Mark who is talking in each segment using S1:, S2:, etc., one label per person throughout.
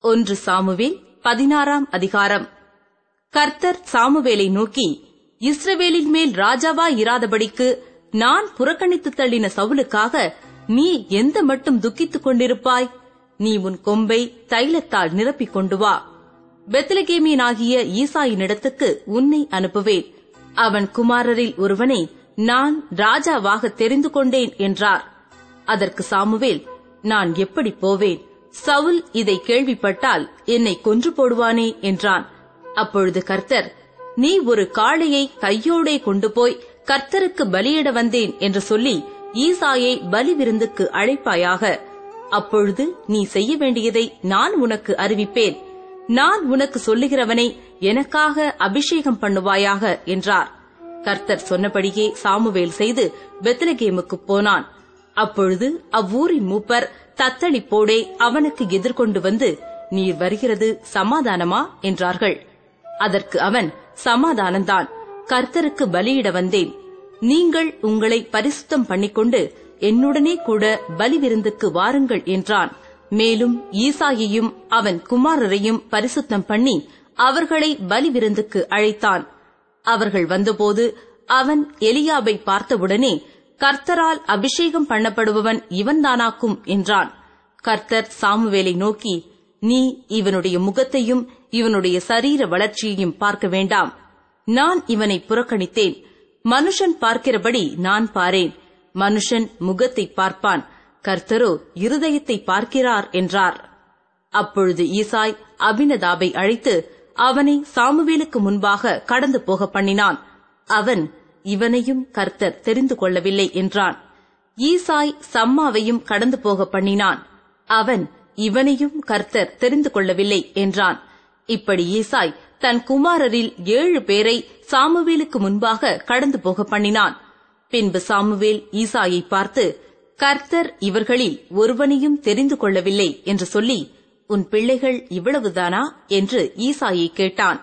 S1: ஒன்று சாமுவேல் பதினாறாம் அதிகாரம். கர்த்தர் சாமுவேலை நோக்கி இஸ்ரவேலின் மேல் ராஜாவா இராதபடிக்கு நான் புறக்கணித்து தள்ளின சவுலுக்காக நீ எந்த மட்டும் துக்கித்துக் கொண்டிருப்பாய்? நீ உன் கொம்பை தைலத்தால் நிரப்பிக் கொண்டு வா. பெத்லகேமியனாகிய ஈசாயினிடத்துக்கு உன்னை அனுப்புவேன். அவன் குமாரரில் ஒருவனை நான் ராஜாவாக தெரிந்து கொண்டேன் என்றார். அதற்கு சாமுவேல் நான் எப்படி போவேன்? சவுல் இதை கேள்விப்பட்டால் என்னை கொன்று போடுவானே என்றான். அப்பொழுது கர்த்தர் நீ ஒரு காளையை கையோடே கொண்டு போய் கர்த்தருக்கு பலியிட வந்தேன் என்று சொல்லி ஈசாயை பலி விருந்துக்கு அழைப்பாயாக. அப்பொழுது நீ செய்ய வேண்டியதை நான் உனக்கு அறிவிப்பேன். நான் உனக்கு சொல்லுகிறவனை எனக்காக அபிஷேகம் பண்ணுவாயாக என்றார். கர்த்தர் சொன்னபடியே சாமுவேல் செய்து பெத்லகேமுக்கு போனான். அப்பொழுது அவ்வூரின் மூப்பர் தத்தளிப்போடே அவனுக்கு எதிர்கொண்டு வந்து நீர் வருகிறது சமாதானமா? என்றார்கள். அதற்கு அவன் சமாதானம்தான். கர்த்தருக்கு பலியிட வந்தேன். நீங்கள் உங்களை பரிசுத்தம் பண்ணிக்கொண்டு என்னுடனே கூட பலி விருந்துக்கு வாருங்கள் என்றான். மேலும் ஈசாயையும் அவன் குமாரரையும் பரிசுத்தம் பண்ணி அவர்களை பலி விருந்துக்கு அழைத்தான். அவர்கள் வந்தபோது அவன் எலியாபை பார்த்தவுடனே கர்த்தரால் அபிஷேகம் பண்ணப்படுபவன் இவன்தானாக்கும் என்றான். கர்த்தர் சாமுவேலை நோக்கி நீ இவனுடைய முகத்தையும் இவனுடைய சரீர வளர்ச்சியையும் பார்க்க வேண்டாம். நான் இவனை புறக்கணித்தேன். மனுஷன் பார்க்கிறபடி நான் பாரேன். மனுஷன் முகத்தை பார்ப்பான். கர்த்தரோ இருதயத்தை பார்க்கிறார் என்றார். அப்பொழுது ஈசாய் அபினதாபை அழைத்து அவனை சாமுவேலுக்கு முன்பாக கடந்து போக பண்ணினான். அவன் இவனையும் கர்த்தர் தெரிந்து கொள்ளவில்லை என்றான். ஈசாய் சம்மாவையும் கடந்து போக பண்ணினான். அவன் இவனையும் கர்த்தர் தெரிந்து கொள்ளவில்லை என்றான். இப்படி ஈசாய் தன் குமாரரில் ஏழு பேரை சாமுவேலுக்கு முன்பாக கடந்து போக பண்ணினான். பின்பு சாமுவேல் ஈசாயை பார்த்து கர்த்தர் இவர்களில் ஒருவனையும் தெரிந்து கொள்ளவில்லை என்று சொல்லி உன் பிள்ளைகள் இவ்வளவுதானா? என்று ஈசாயை கேட்டான்.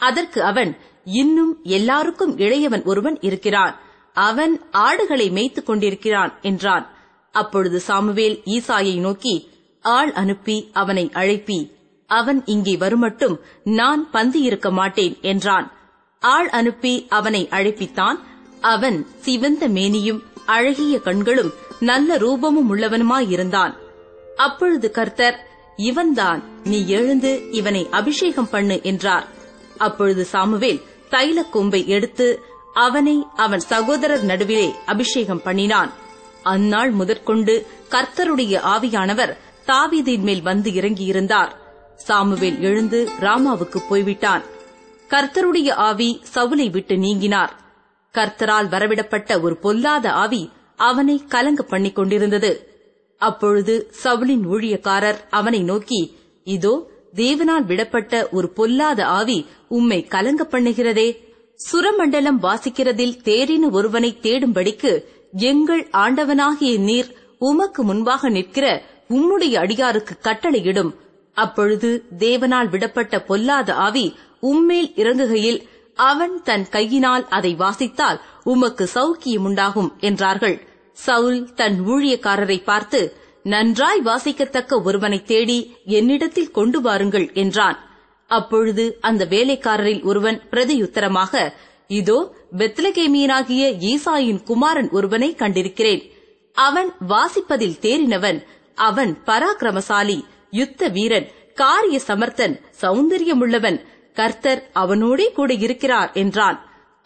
S1: அதற்கு அவன் இன்னும் எல்லாருக்கும் இளையவன் ஒருவன் இருக்கிறான். அவன் ஆடுகளை மேய்த்துக் கொண்டிருக்கிறான் என்றான். அப்பொழுது சாமுவேல் ஈசாயை நோக்கி ஆள் அனுப்பி அவனை அழைப்பி. அவன் இங்கே வருமட்டும் நான் பந்தி இருக்க மாட்டேன் என்றான். ஆள் அனுப்பி அவனை அழைப்பித்தான். அவன் சிவந்த மேனியும் அழகிய கண்களும் நல்ல ரூபமும் உள்ளவனுமாயிருந்தான். அப்பொழுது கர்த்தர் இவன்தான் நீ எழுந்து இவனை அபிஷேகம் பண்ணு என்றார். அப்பொழுது சாமுவேல் தைல கொம்பை எடுத்து அவனை அவன் சகோதரர் நடுவிலே அபிஷேகம் பண்ணினான். அந்நாள் முதற்கொண்டு கர்த்தருடைய ஆவியானவர் தாவீதின் மேல் வந்து இறங்கியிருந்தார். சாமுவேல் எழுந்து ராமாவுக்கு போய்விட்டான். கர்த்தருடைய ஆவி சவுலை விட்டு நீங்கினார். கர்த்தரால் வரவிடப்பட்ட ஒரு பொல்லாத ஆவி அவனை கலங்க பண்ணிக் கொண்டிருந்தது அப்பொழுது சவுலின் ஊழியக்காரர் அவனை நோக்கி இதோ தேவனால் விடப்பட்ட ஒரு பொல்லாத ஆவி உம்மை கலங்க பண்ணுகிறதே. சுரமண்டலம் வாசிக்கிறதில் தேறின ஒருவனை தேடும்படிக்கு எங்கள் ஆண்டவனாகிய நீர் உமக்கு முன்பாக நிற்கிற உம்முடைய அடியாருக்கு கட்டளையிடும். அப்பொழுது தேவனால் விடப்பட்ட பொல்லாத ஆவி உம்மேல் இறங்குகையில் அவன் தன் கையினால் அதை வாசித்தால் உமக்கு சௌக்கியம் உண்டாகும் என்றார்கள். சவுல் தன் ஊழியக்காரரை பார்த்து நன்றாய் வாசிக்கத்தக்க ஒருவனை தேடி என்னிடத்தில் கொண்டு வாருங்கள் என்றான். அப்பொழுது அந்த வேலைக்காரரில் ஒருவன் பிரதியுத்தரமாக இதோ பெத்லகேமியனாகிய ஈசாயின் குமாரன் ஒருவனை கண்டிருக்கிறேன். அவன் வாசிப்பதில் தேறினவன் அவன் பராக்கிரமசாலி யுத்த வீரன் காரிய சமர்த்தன் சௌந்தரியமுள்ளவன் கர்த்தர் அவனோடே கூட இருக்கிறார் என்றான்.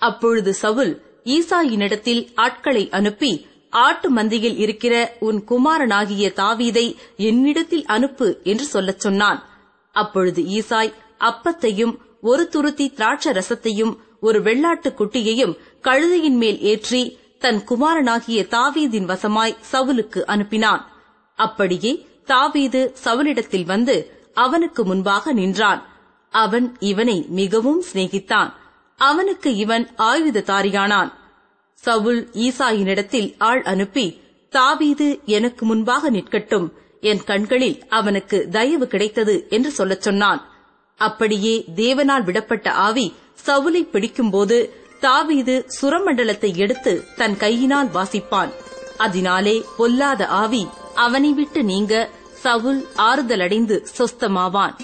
S1: அப்பொழுது சவுல் ஈசாயினிடத்தில் ஆட்களை அனுப்பி ஆட்டு மந்தியில் இருக்கிற உன் குமாரனாகிய தாவீதை என்னிடத்தில் அனுப்பு என்று சொல்லச் சொன்னான். அப்பொழுது ஈசாய் அப்பத்தையும் ஒரு துருத்தி திராட்ச ரசத்தையும் ஒரு வெள்ளாட்டு குட்டியையும் கழுதையின் மேல் ஏற்றி தன் குமாரனாகிய தாவீதின் வசமாய் சவுலுக்கு அனுப்பினான். அப்படியே தாவீது சவுலிடத்தில் வந்து அவனுக்கு முன்பாக நின்றான். அவன் இவனை மிகவும் சிநேகித்தான். அவனுக்கு இவன் ஆயுததாரியானான். சவுல் ஈசாயினிடத்தில் ஆள் அனுப்பி தாவீது எனக்கு முன்பாக நிற்கட்டும். என் கண்களில் அவனுக்கு தயவு கிடைத்தது என்று சொல்லச் சொன்னான். அப்படியே தேவனால் விடப்பட்ட ஆவி சவுலை பிடிக்கும்போது தாவீது சுரமண்டலத்தை எடுத்து தன் கையினால் வாசிப்பான். அதனாலே பொல்லாத ஆவி அவனை விட்டு நீங்க சவுல் ஆறுதலடைந்து சொஸ்தமாவான்.